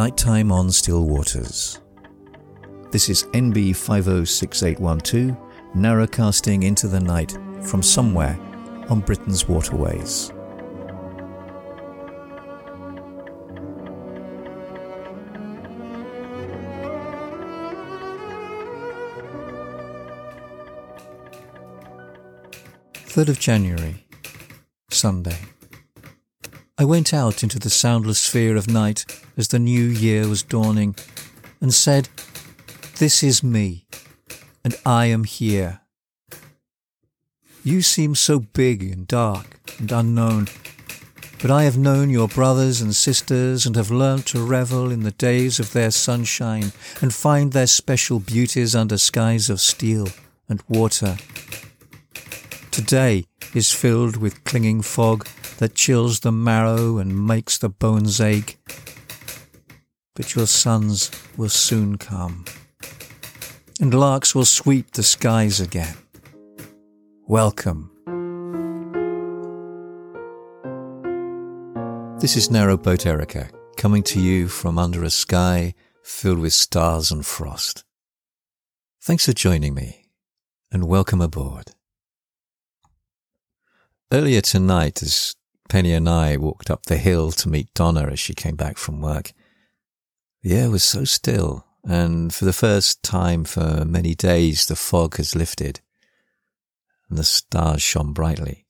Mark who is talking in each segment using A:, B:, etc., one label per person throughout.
A: Nighttime on Still Waters. This is NB 506812, narrowcasting into the night from somewhere on Britain's waterways. Third of January, Sunday. I went out into the soundless sphere of night as the new year was dawning and said, This is me, and I am here. You seem so big and dark and unknown, but I have known your brothers and sisters and have learnt to revel in the days of their sunshine and find their special beauties under skies of steel and water. Today is filled with clinging fog that chills the marrow and makes the bones ache. But your sons will soon come, and larks will sweep the skies again. Welcome. This is Narrowboat Erica, coming to you from under a sky filled with stars and frost. Thanks for joining me, and welcome aboard. Earlier tonight, as Penny and I walked up the hill to meet Donna as she came back from work. The air was so still, and for the first time for many days the fog has lifted, and the stars shone brightly.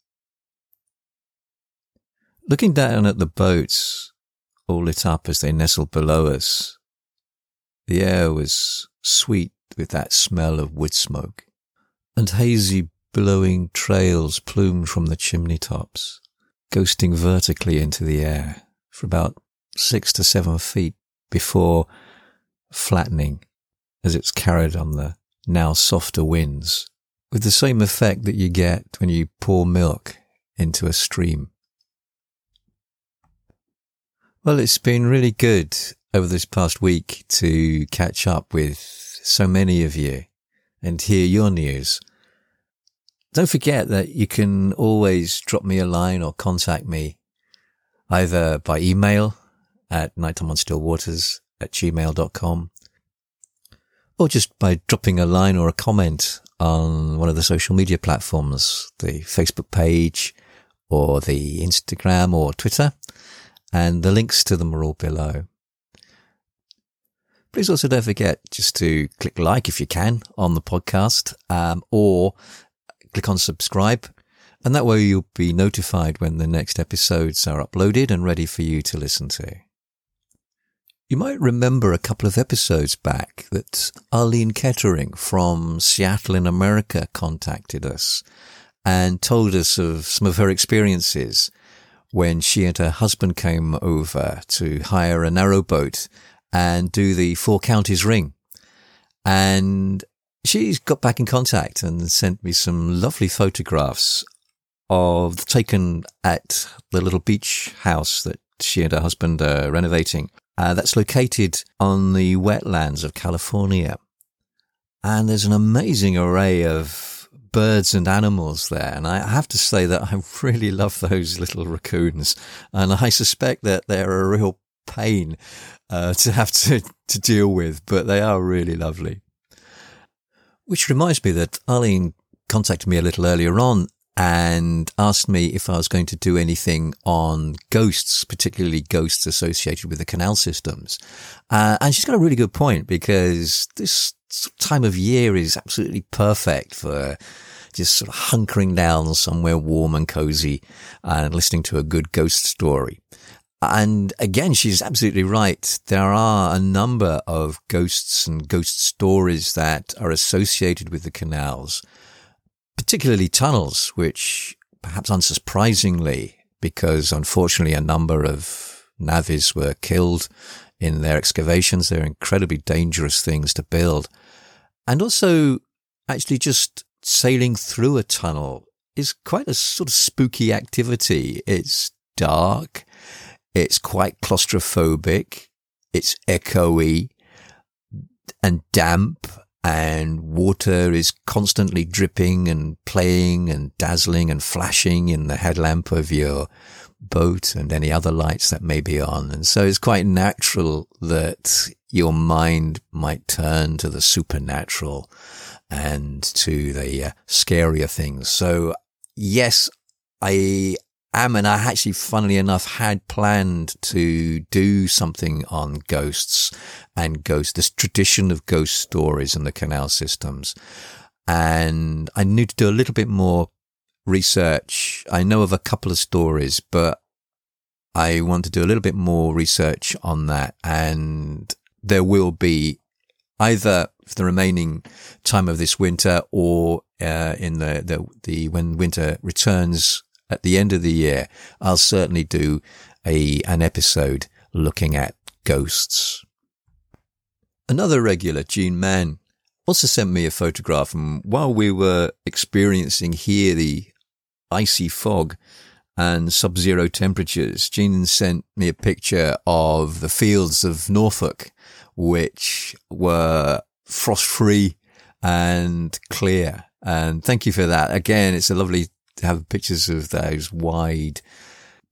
A: Looking down at the boats, all lit up as they nestled below us, the air was sweet with that smell of wood smoke, and hazy billowing trails plumed from the chimney tops ghosting vertically into the air for about six to seven feet before flattening as it's carried on the now softer winds with the same effect that you get when you pour milk into a stream. Well, it's been really good over this past week to catch up with so many of you and hear your news don't forget that you can always drop me a line or contact me either by email at nighttimeonstillwaters at gmail.com or just by dropping a line or a comment on one of the social media platforms, the Facebook page or the Instagram or Twitter. And the links to them are all below. Please also don't forget just to click like if you can on the podcast, um, or click on subscribe. And that way you'll be notified when the next episodes are uploaded and ready for you to listen to. You might remember a couple of episodes back that Arlene Kettering from Seattle in America contacted us and told us of some of her experiences when she and her husband came over to hire a narrowboat and do the Four Counties Ring. And she's got back in contact and sent me some lovely photographs of taken at the little beach house that she and her husband are renovating. Uh, that's located on the wetlands of California. And there's an amazing array of birds and animals there. And I have to say that I really love those little raccoons. And I suspect that they're a real pain uh, to have to, to deal with, but they are really lovely. Which reminds me that Arlene contacted me a little earlier on and asked me if I was going to do anything on ghosts, particularly ghosts associated with the canal systems. Uh, and she's got a really good point because this time of year is absolutely perfect for just sort of hunkering down somewhere warm and cozy and listening to a good ghost story. And again, she's absolutely right. There are a number of ghosts and ghost stories that are associated with the canals, particularly tunnels, which perhaps unsurprisingly, because unfortunately a number of navvies were killed in their excavations. They're incredibly dangerous things to build. And also actually just sailing through a tunnel is quite a sort of spooky activity. It's dark. It's quite claustrophobic. It's echoey and damp and water is constantly dripping and playing and dazzling and flashing in the headlamp of your boat and any other lights that may be on. And so it's quite natural that your mind might turn to the supernatural and to the uh, scarier things. So yes, I am, and I actually, funnily enough, had planned to do something on ghosts and ghosts, this tradition of ghost stories in the canal systems. And I need to do a little bit more research. I know of a couple of stories, but I want to do a little bit more research on that. And there will be either for the remaining time of this winter or uh, in the, the, the, when winter returns at the end of the year, I'll certainly do a, an episode looking at ghosts. Another regular, Gene Mann, also sent me a photograph and while we were experiencing here the icy fog and sub-zero temperatures, Gene sent me a picture of the fields of Norfolk, which were frost-free and clear. And thank you for that. Again, it's a lovely have pictures of those wide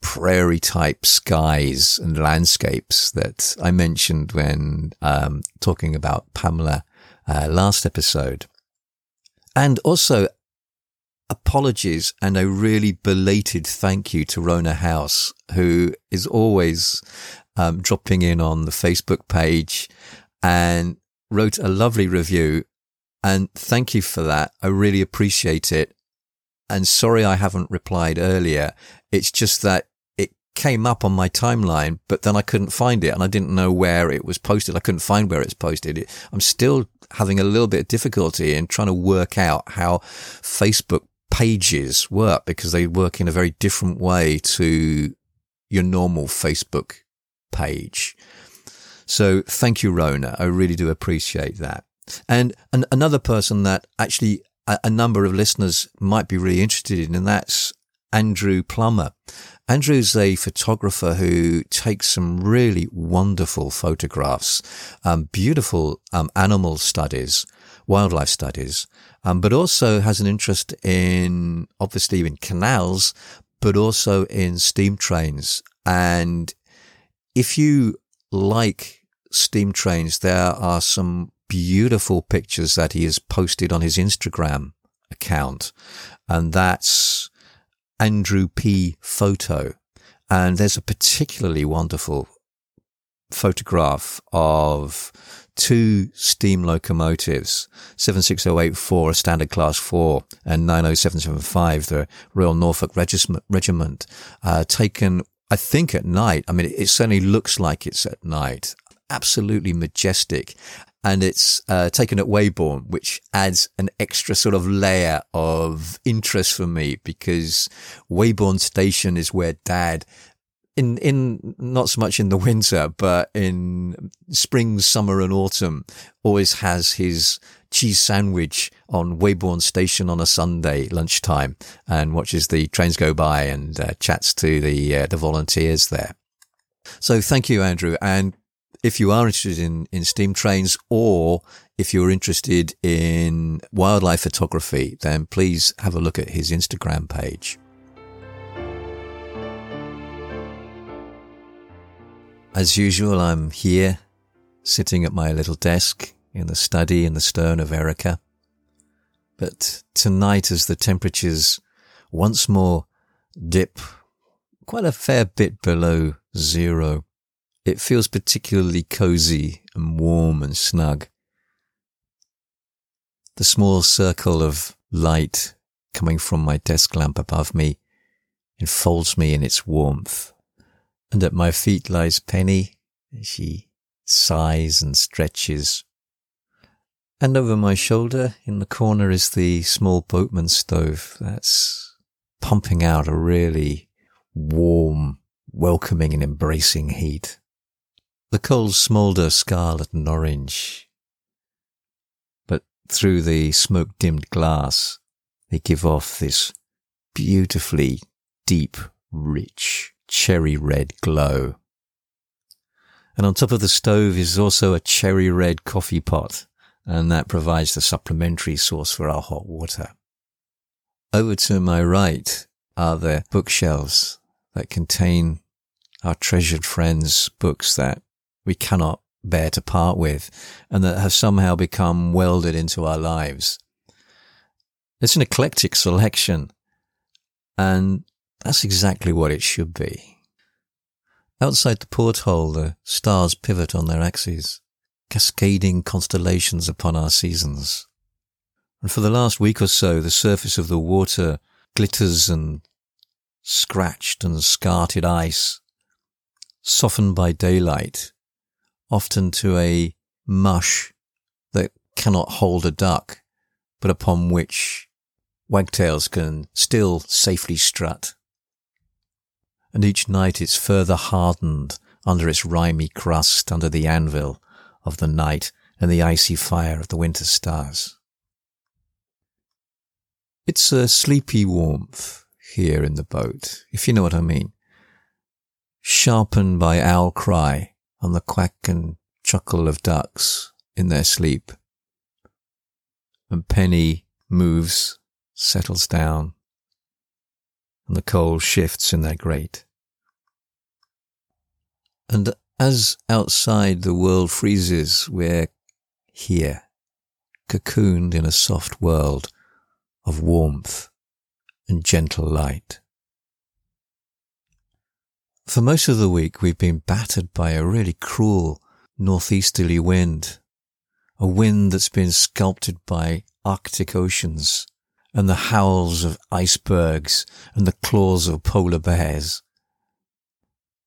A: prairie type skies and landscapes that I mentioned when um, talking about Pamela uh, last episode. And also apologies and a really belated thank you to Rona House, who is always um, dropping in on the Facebook page and wrote a lovely review. And thank you for that. I really appreciate it. And sorry I haven't replied earlier. It's just that it came up on my timeline, but then I couldn't find it and I didn't know where it was posted. I couldn't find where it's posted. I'm still having a little bit of difficulty in trying to work out how Facebook pages work because they work in a very different way to your normal Facebook page. So thank you, Rona. I really do appreciate that. And an, another person that actually a, a number of listeners might be really interested in, and that's Andrew Plummer. Andrew's a photographer who takes some really wonderful photographs, um, beautiful um, animal studies, wildlife studies, um, but also has an interest in obviously in canals, but also in steam trains. And if you like steam trains, there are some beautiful pictures that he has posted on his Instagram account. And that's Andrew P. Photo. And there's a particularly wonderful photograph of two steam locomotives, 76084, a standard class four, and 90775, the Royal Norfolk Regiment, uh, taken, I think at night. I mean, it certainly looks like it's at night. Absolutely majestic and it's uh, taken at Weybourne, which adds an extra sort of layer of interest for me because Weybourne Station is where Dad, in in not so much in the winter, but in spring, summer, and autumn, always has his cheese sandwich on Weybourne Station on a Sunday lunchtime and watches the trains go by and uh, chats to the uh, the volunteers there. So thank you, Andrew, and if you are interested in, in steam trains or if you're interested in wildlife photography, then please have a look at his Instagram page. As usual, I'm here sitting at my little desk in the study in the stern of Erica. But tonight, as the temperatures once more dip quite a fair bit below zero, it feels particularly cozy and warm and snug. The small circle of light coming from my desk lamp above me enfolds me in its warmth. And at my feet lies Penny. She sighs and stretches. And over my shoulder in the corner is the small boatman stove that's pumping out a really warm, welcoming and embracing heat. The coals smoulder scarlet and orange, but through the smoke dimmed glass, they give off this beautifully deep, rich, cherry red glow. And on top of the stove is also a cherry red coffee pot and that provides the supplementary source for our hot water. Over to my right are the bookshelves that contain our treasured friends' books that we cannot bear to part with and that have somehow become welded into our lives. It's an eclectic selection and that's exactly what it should be. Outside the porthole, the stars pivot on their axes, cascading constellations upon our seasons. And for the last week or so, the surface of the water glitters and scratched and scarted ice, softened by daylight, often to a mush that cannot hold a duck, but upon which wagtails can still safely strut and each night it's further hardened under its rimy crust under the anvil of the night and the icy fire of the winter stars. It's a sleepy warmth here in the boat, if you know what I mean. Sharpened by owl cry and the quack and chuckle of ducks in their sleep. And Penny moves, settles down, and the coal shifts in their grate. And as outside the world freezes, we're here, cocooned in a soft world of warmth and gentle light. For most of the week, we've been battered by a really cruel northeasterly wind, a wind that's been sculpted by Arctic oceans and the howls of icebergs and the claws of polar bears.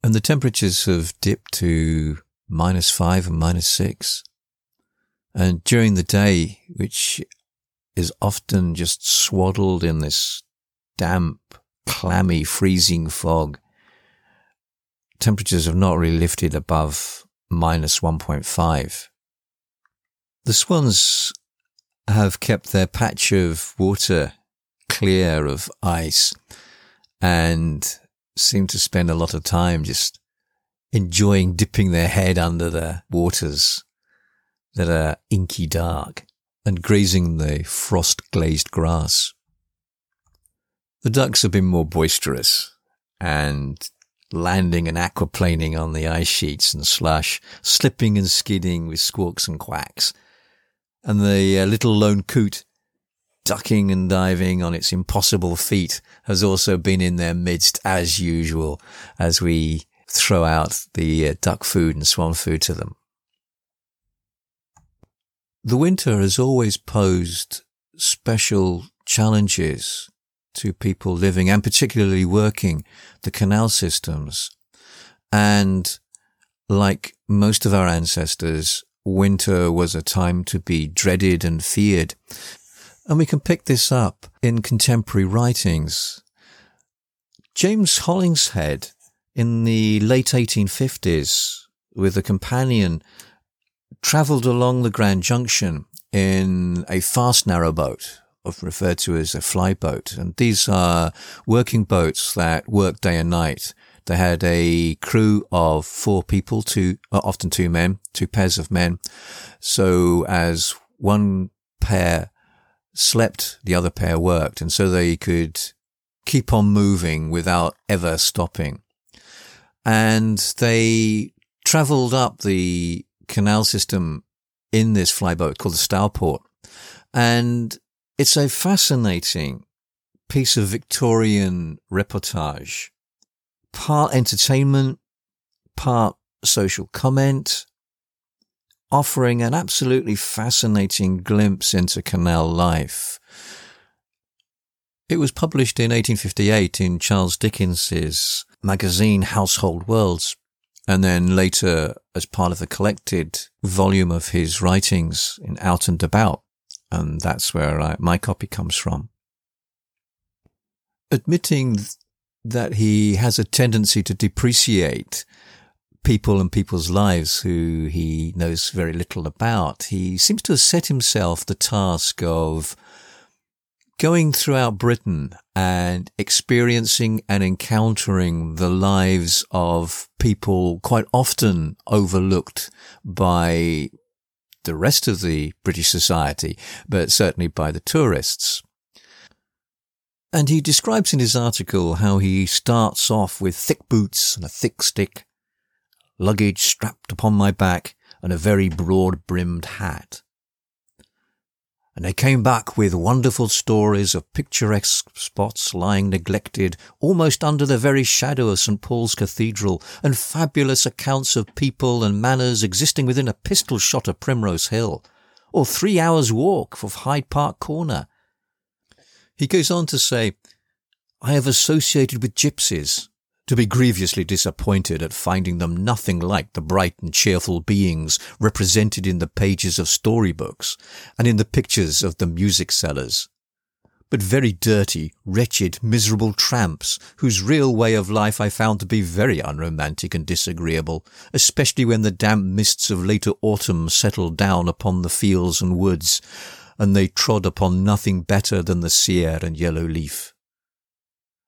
A: And the temperatures have dipped to minus five and minus six. And during the day, which is often just swaddled in this damp, clammy, freezing fog, temperatures have not really lifted above minus 1.5. The swans have kept their patch of water clear of ice and seem to spend a lot of time just enjoying dipping their head under the waters that are inky dark and grazing the frost glazed grass. The ducks have been more boisterous and landing and aquaplaning on the ice sheets and slush, slipping and skidding with squawks and quacks. And the uh, little lone coot ducking and diving on its impossible feet has also been in their midst as usual as we throw out the uh, duck food and swan food to them. The winter has always posed special challenges to people living and particularly working the canal systems. And like most of our ancestors, winter was a time to be dreaded and feared. And we can pick this up in contemporary writings. James Hollingshead in the late 1850s with a companion travelled along the Grand Junction in a fast narrowboat, referred to as a flyboat. And these are working boats that work day and night. They had a crew of four people, two, uh, often two men, two pairs of men. So as one pair slept, the other pair worked. And so they could keep on moving without ever stopping. And they traveled up the canal system in this flyboat called the Stowport. And it's a fascinating piece of Victorian reportage, part entertainment, part social comment, offering an absolutely fascinating glimpse into canal life. It was published in 1858 in Charles Dickens's magazine Household Words, and then later as part of the collected volume of his writings in Out and About. And that's where I, my copy comes from. Admitting that he has a tendency to depreciate people and people's lives who he knows very little about. He seems to have set himself the task of going throughout Britain and experiencing and encountering the lives of people quite often overlooked by the rest of the British society, but certainly by the tourists. And he describes in his article how he starts off with thick boots and a thick stick, luggage strapped upon my back, and a very broad brimmed hat. And they came back with wonderful stories of picturesque spots lying neglected almost under the very shadow of St. Paul's Cathedral, and fabulous accounts of people and manners existing within a pistol shot of Primrose Hill, or three hours' walk of Hyde Park Corner, he goes on to say, I have associated with gypsies, to be grievously disappointed at finding them nothing like the bright and cheerful beings represented in the pages of storybooks and in the pictures of the music sellers, but very dirty, wretched, miserable tramps whose real way of life I found to be very unromantic and disagreeable, especially when the damp mists of later autumn settled down upon the fields and woods and they trod upon nothing better than the sere and yellow leaf.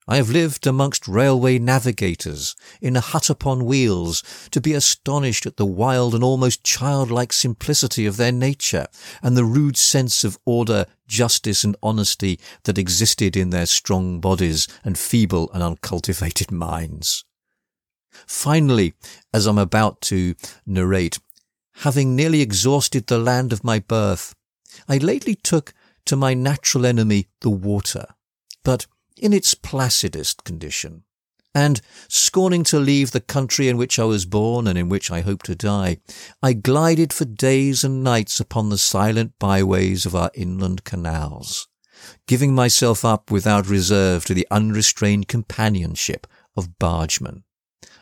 A: I have lived amongst railway navigators in a hut upon wheels to be astonished at the wild and almost childlike simplicity of their nature and the rude sense of order, justice and honesty that existed in their strong bodies and feeble and uncultivated minds. Finally, as I'm about to narrate, having nearly exhausted the land of my birth, I lately took to my natural enemy, the water, but in its placidest condition. And, scorning to leave the country in which I was born and in which I hope to die, I glided for days and nights upon the silent byways of our inland canals, giving myself up without reserve to the unrestrained companionship of bargemen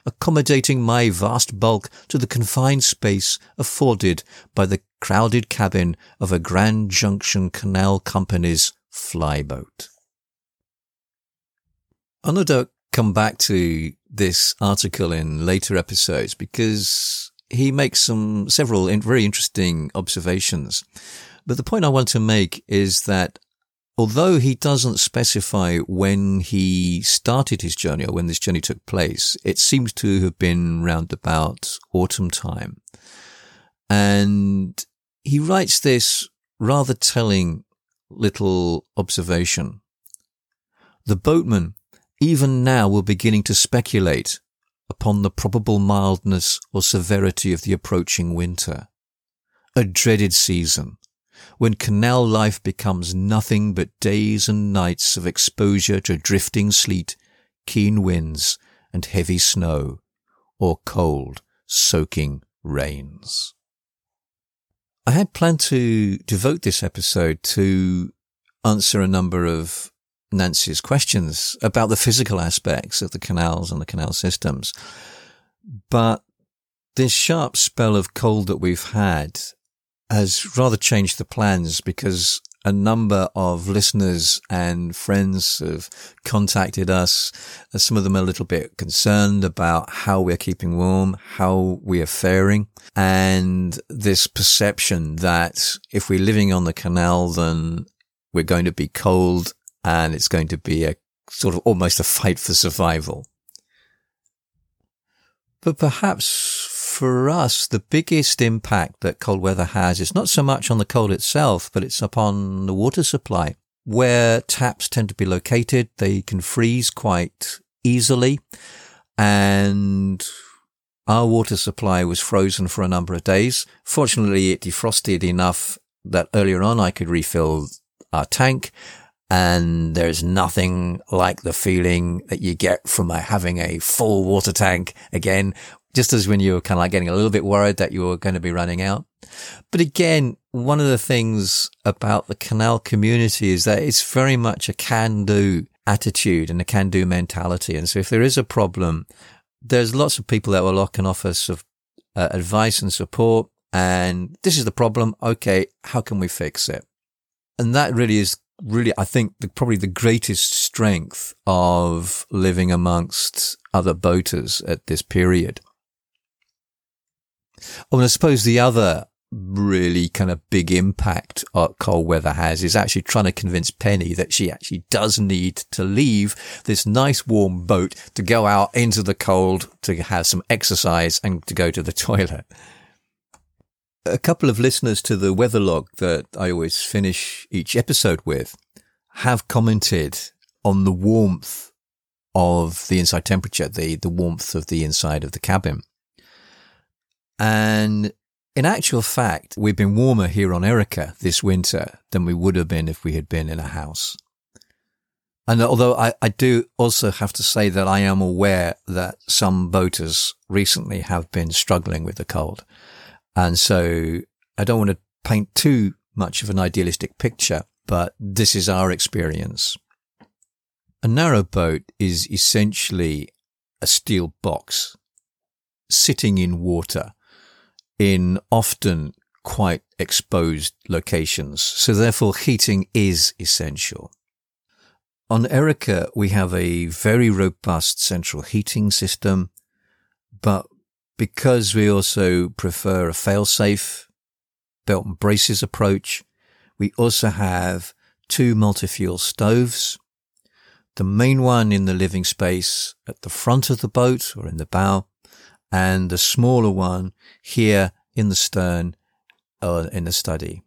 A: accommodating my vast bulk to the confined space afforded by the crowded cabin of a Grand Junction Canal Company's flyboat. I'll no doubt come back to this article in later episodes because he makes some several very interesting observations. But the point I want to make is that although he doesn't specify when he started his journey or when this journey took place, it seems to have been round about autumn time. And he writes this rather telling little observation. The boatmen, even now, were beginning to speculate upon the probable mildness or severity of the approaching winter. A dreaded season, when canal life becomes nothing but days and nights of exposure to drifting sleet, keen winds, and heavy snow, or cold, soaking rains. I had planned to devote this episode to answer a number of Nancy's questions about the physical aspects of the canals and the canal systems. But this sharp spell of cold that we've had has rather changed the plans because a number of listeners and friends have contacted us. Some of them are a little bit concerned about how we're keeping warm, how we are faring, and this perception that if we're living on the canal, then we're going to be cold and it's going to be a sort of almost a fight for survival. But perhaps for us, the biggest impact that cold weather has is not so much on the cold itself, but it's upon the water supply. Where taps tend to be located, they can freeze quite easily. And our water supply was frozen for a number of days. Fortunately, it defrosted enough that earlier on I could refill our tank. And there's nothing like the feeling that you get from having a full water tank again just as when you were kind of like getting a little bit worried that you were going to be running out. But again, one of the things about the canal community is that it's very much a can do attitude and a can do mentality. And so if there is a problem, there's lots of people that will can offer of uh, advice and support. And this is the problem. Okay. How can we fix it? And that really is really, I think the, probably the greatest strength of living amongst other boaters at this period. Oh, I mean, I suppose the other really kind of big impact uh, cold weather has is actually trying to convince Penny that she actually does need to leave this nice warm boat to go out into the cold to have some exercise and to go to the toilet. A couple of listeners to the weather log that I always finish each episode with have commented on the warmth of the inside temperature, the, the warmth of the inside of the cabin. And in actual fact, we've been warmer here on Erica this winter than we would have been if we had been in a house. And although I, I do also have to say that I am aware that some boaters recently have been struggling with the cold. And so I don't want to paint too much of an idealistic picture, but this is our experience. A narrow boat is essentially a steel box sitting in water in often quite exposed locations. So therefore heating is essential. On Erica, we have a very robust central heating system, but because we also prefer a fail-safe belt and braces approach, we also have two multi-fuel stoves. The main one in the living space at the front of the boat or in the bow, and the smaller one here in the stern or in the study.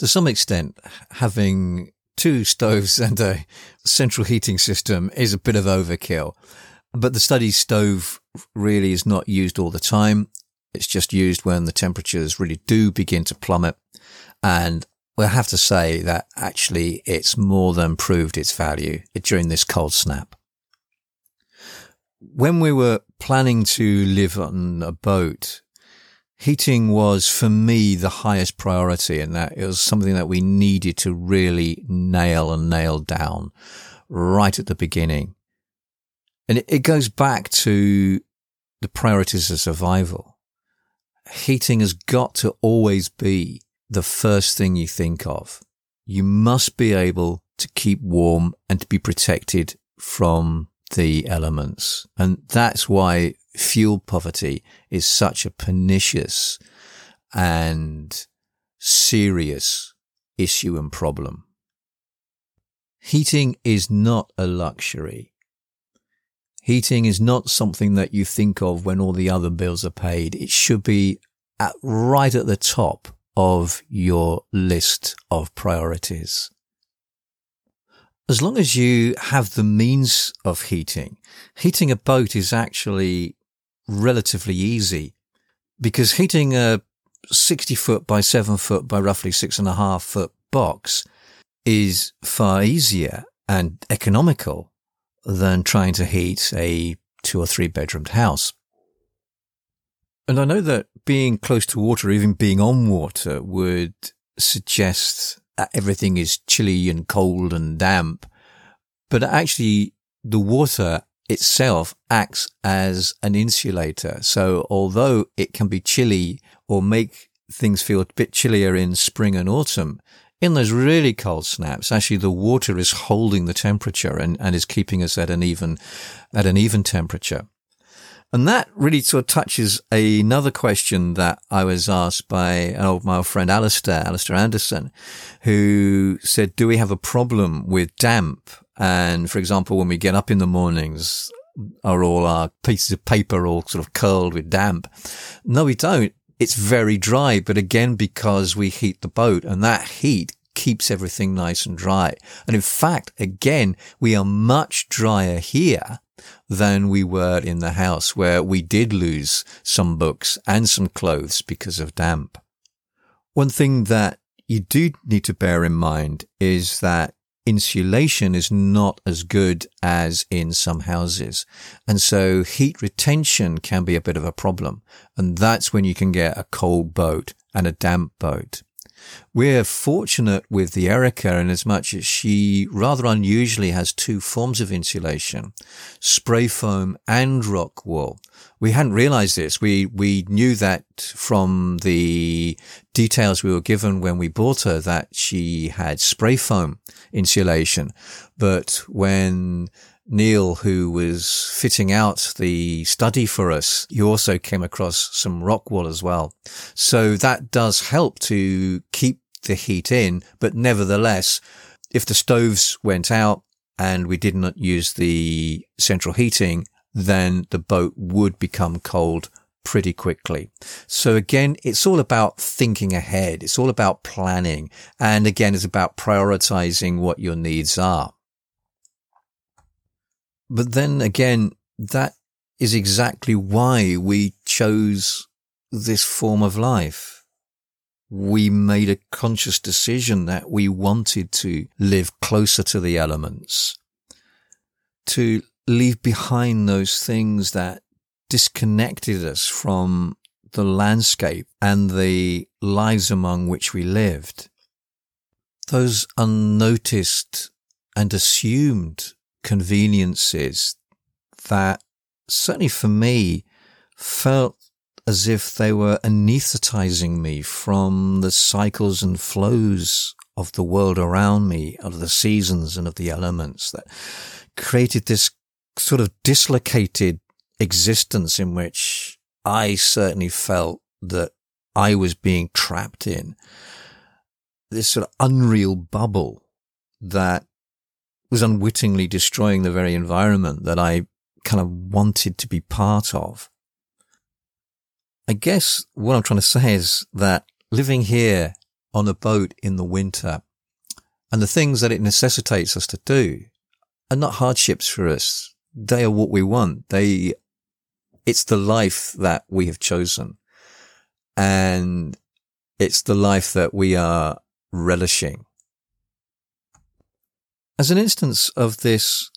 A: To some extent, having two stoves and a central heating system is a bit of overkill. But the study stove really is not used all the time. It's just used when the temperatures really do begin to plummet. And we'll have to say that actually it's more than proved its value during this cold snap. When we were planning to live on a boat, heating was for me the highest priority and that it was something that we needed to really nail and nail down right at the beginning. And it, goes back to the priorities of survival. Heating has got to always be the first thing you think of. You must be able to keep warm and to be protected from the elements. And that's why fuel poverty is such a pernicious and serious issue and problem. Heating is not a luxury. Heating is not something that you think of when all the other bills are paid. It should be at, right at the top of your list of priorities. As long as you have the means of heating, heating a boat is actually relatively easy because heating a 60 foot by seven foot by roughly six and a half foot box is far easier and economical than trying to heat a two or three bedroomed house. And I know that being close to water, even being on water would suggest that everything is chilly and cold and damp. But actually the water itself acts as an insulator. So although it can be chilly or make things feel a bit chillier in spring and autumn, in those really cold snaps, actually the water is holding the temperature and, and is keeping us at an even, at an even temperature. And that really sort of touches another question that I was asked by an old, my old friend Alistair, Alistair Anderson, who said, do we have a problem with damp and for example, when we get up in the mornings, are all our pieces of paper all sort of curled with damp? No, we don't. It's very dry, but again, because we heat the boat and that heat keeps everything nice and dry. And in fact, again, we are much drier here than we were in the house where we did lose some books and some clothes because of damp. One thing that you do need to bear in mind is that insulation is not as good as in some houses. And so heat retention can be a bit of a problem. And that's when you can get a cold boat and a damp boat. We're fortunate with the Erica in as much as she rather unusually has two forms of insulation, spray foam and rock wool. We hadn't realized this. We, we knew that from the details we were given when we bought her that she had spray foam insulation. But when Neil, who was fitting out the study for us, you also came across some rock wool as well. So that does help to keep the heat in, but nevertheless, if the stoves went out and we did not use the central heating, then the boat would become cold pretty quickly. So again, it's all about thinking ahead. It's all about planning. And again, it's about prioritizing what your needs are. But then again, that is exactly why we chose this form of life. We made a conscious decision that we wanted to live closer to the elements, to leave behind those things that disconnected us from the landscape and the lives among which we lived. Those unnoticed and assumed conveniences that certainly for me felt as if they were anesthetizing me from the cycles and flows of the world around me, of the seasons and of the elements that created this sort of dislocated existence in which I certainly felt that I was being trapped in. This sort of unreal bubble that was unwittingly destroying the very environment that I kind of wanted to be part of. I guess what I'm trying to say is that living here on a boat in the winter and the things that it necessitates us to do are not hardships for us. They are what we want. They it's the life that we have chosen and it's the life that we are relishing. As an instance of this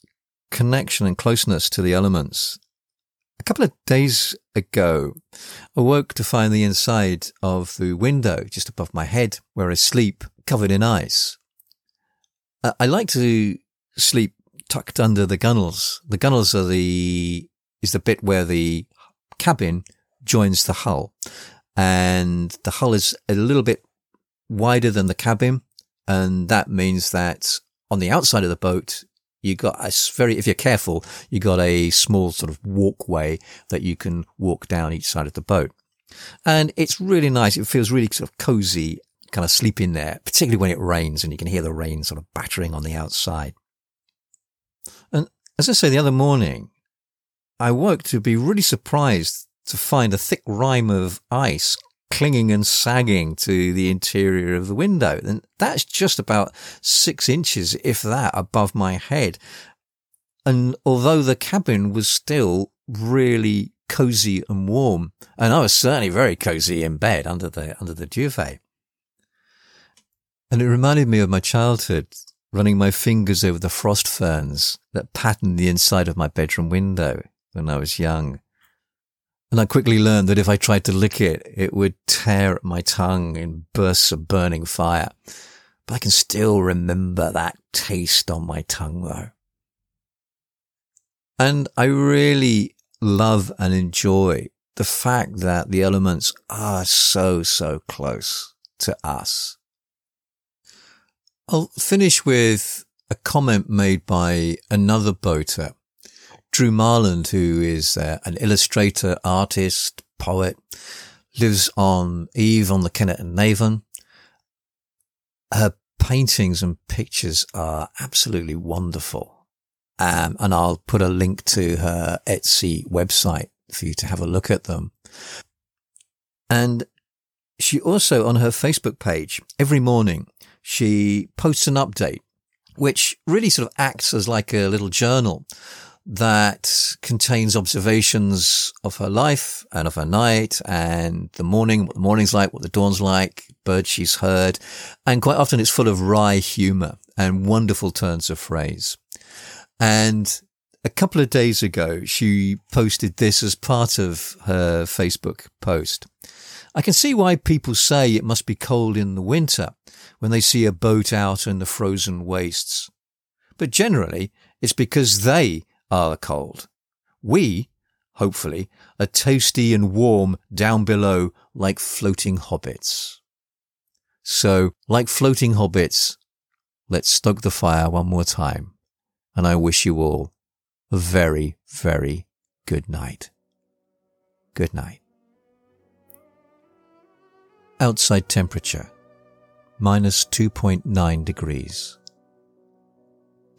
A: connection and closeness to the elements, a couple of days ago, I woke to find the inside of the window just above my head where I sleep covered in ice. I like to sleep tucked under the gunnels. The gunnels are the is the bit where the cabin joins the hull. And the hull is a little bit wider than the cabin. And that means that on the outside of the boat, you got a very, if you're careful, you got a small sort of walkway that you can walk down each side of the boat. And it's really nice. It feels really sort of cozy, kind of sleep in there, particularly when it rains and you can hear the rain sort of battering on the outside. And as I say, the other morning, I woke to be really surprised to find a thick rime of ice clinging and sagging to the interior of the window. And that's just about six inches, if that, above my head. And although the cabin was still really cozy and warm, and I was certainly very cozy in bed under the, under the duvet. And it reminded me of my childhood, running my fingers over the frost ferns that patterned the inside of my bedroom window when I was young. And I quickly learned that if I tried to lick it, it would tear at my tongue in bursts of burning fire. But I can still remember that taste on my tongue though. And I really love and enjoy the fact that the elements are so, so close to us. I'll finish with a comment made by another boater Drew Marland, who is uh, an illustrator, artist, poet, lives on Eve on the Kennet and Avon. Her paintings and pictures are absolutely wonderful. Um, and I'll put a link to her Etsy website for you to have a look at them. And she also on her Facebook page every morning, she posts an update, which really sort of acts as like a little journal that contains observations of her life and of her night and the morning, what the morning's like, what the dawn's like, birds she's heard. And quite often it's full of wry humor and wonderful turns of phrase. And a couple of days ago, she posted this as part of her Facebook post. I can see why people say it must be cold in the winter when they see a boat out in the frozen wastes. But generally, it's because they are cold. We, hopefully, are toasty and warm down below like floating hobbits. So, like floating hobbits, let's stoke the fire one more time. And I wish you all a very, very good night. Good night. Outside temperature, minus 2.9 degrees.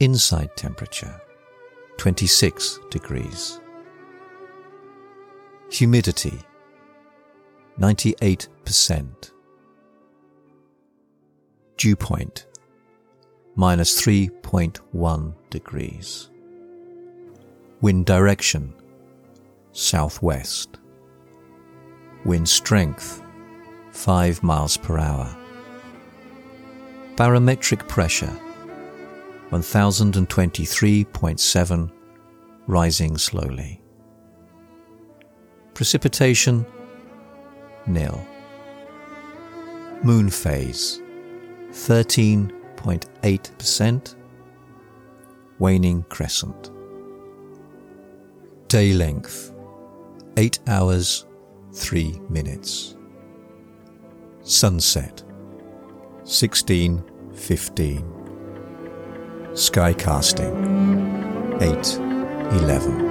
A: Inside temperature, 26 degrees. Humidity 98%. Dew point, minus 3.1 degrees. Wind direction, southwest. Wind strength, 5 miles per hour. Barometric pressure, 1023.7, rising slowly. Precipitation, nil. Moon phase, 13.8%, waning crescent. Day length, 8 hours, 3 minutes. Sunset, 16.15. Sky casting, 8.11.